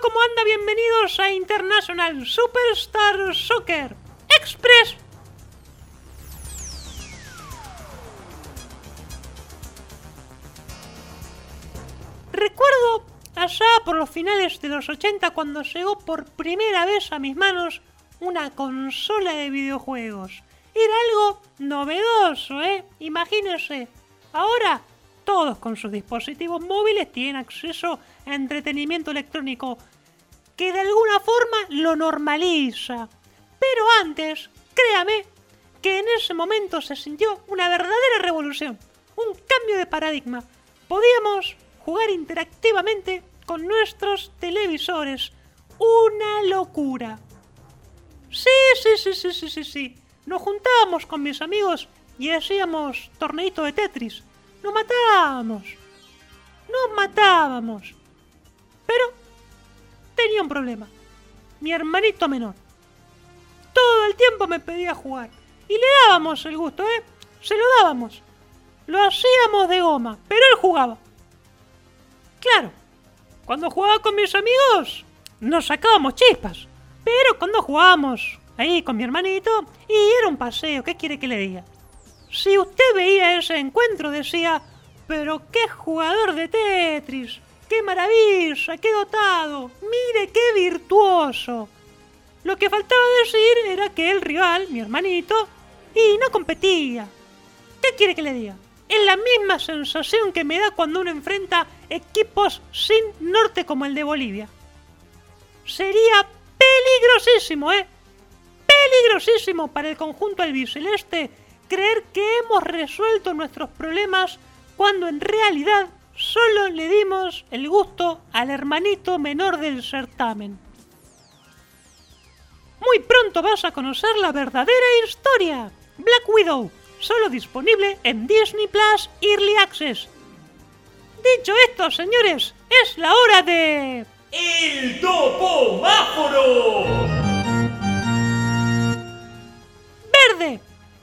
¿cómo anda? Bienvenidos a International Superstar Soccer Express. Recuerdo allá por los finales de los 80 cuando llegó por primera vez a mis manos una consola de videojuegos. Era algo novedoso, ¿eh? Imagínense. Ahora todos con sus dispositivos móviles tienen acceso a entretenimiento electrónico que de alguna forma lo normaliza. Pero antes, créame, que en ese momento se sintió una verdadera revolución, un cambio de paradigma. Podíamos jugar interactivamente con nuestros televisores. Una locura. Sí, sí, sí, sí, sí, sí, sí. Nos juntábamos con mis amigos y hacíamos torneito de Tetris. Nos matábamos. Nos matábamos. Pero tenía un problema. Mi hermanito menor. Todo el tiempo me pedía jugar. Y le dábamos el gusto, ¿eh? Se lo dábamos. Lo hacíamos de goma, pero él jugaba. Claro, cuando jugaba con mis amigos, nos sacábamos chispas. Pero cuando jugábamos ahí con mi hermanito, y era un paseo, ¿qué quiere que le diga? Si usted veía ese encuentro, decía, pero qué jugador de Tetris, qué maravilla, qué dotado, mire qué virtuoso. Lo que faltaba decir era que el rival, mi hermanito, y no competía. ¿Qué quiere que le diga? Es la misma sensación que me da cuando uno enfrenta equipos sin norte como el de Bolivia. Sería peligrosísimo, ¿eh? Peligrosísimo para el conjunto albiceleste creer que hemos resuelto nuestros problemas cuando en realidad solo le dimos el gusto al hermanito menor del certamen. Muy pronto vas a conocer la verdadera historia. Black Widow, solo disponible en Disney Plus Early Access. Dicho esto, señores, es la hora de... ¡El topomáforo!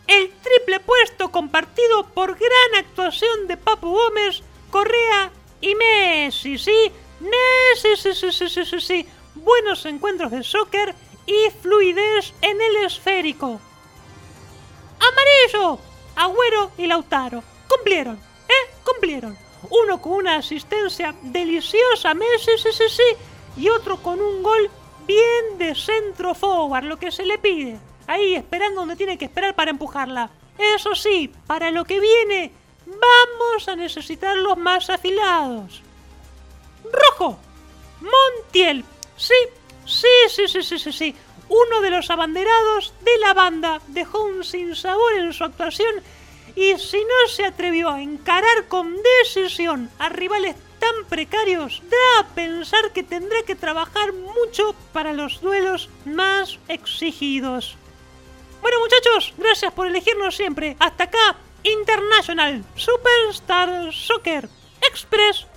El triple puesto compartido por gran actuación de Papu Gómez, Correa y Messi, ¿sí? Messi, sí, sí, sí, sí, sí, sí. Buenos encuentros de soccer y fluidez en el esférico. Amarillo, Agüero y Lautaro. Cumplieron, ¿eh? Cumplieron. Uno con una asistencia deliciosa, Messi, sí, sí, sí, y otro con un gol bien de centro forward, lo que se le pide. Ahí esperando donde tiene que esperar para empujarla. Eso sí, para lo que viene, vamos a necesitar los más afilados. Rojo, Montiel. Sí, sí, sí, sí, sí, sí, sí. Uno de los abanderados de la banda dejó un sinsabor en su actuación y si no se atrevió a encarar con decisión a rivales tan precarios, da a pensar que tendrá que trabajar mucho para los duelos más exigidos. Bueno muchachos, gracias por elegirnos siempre. Hasta acá, International Superstar Soccer Express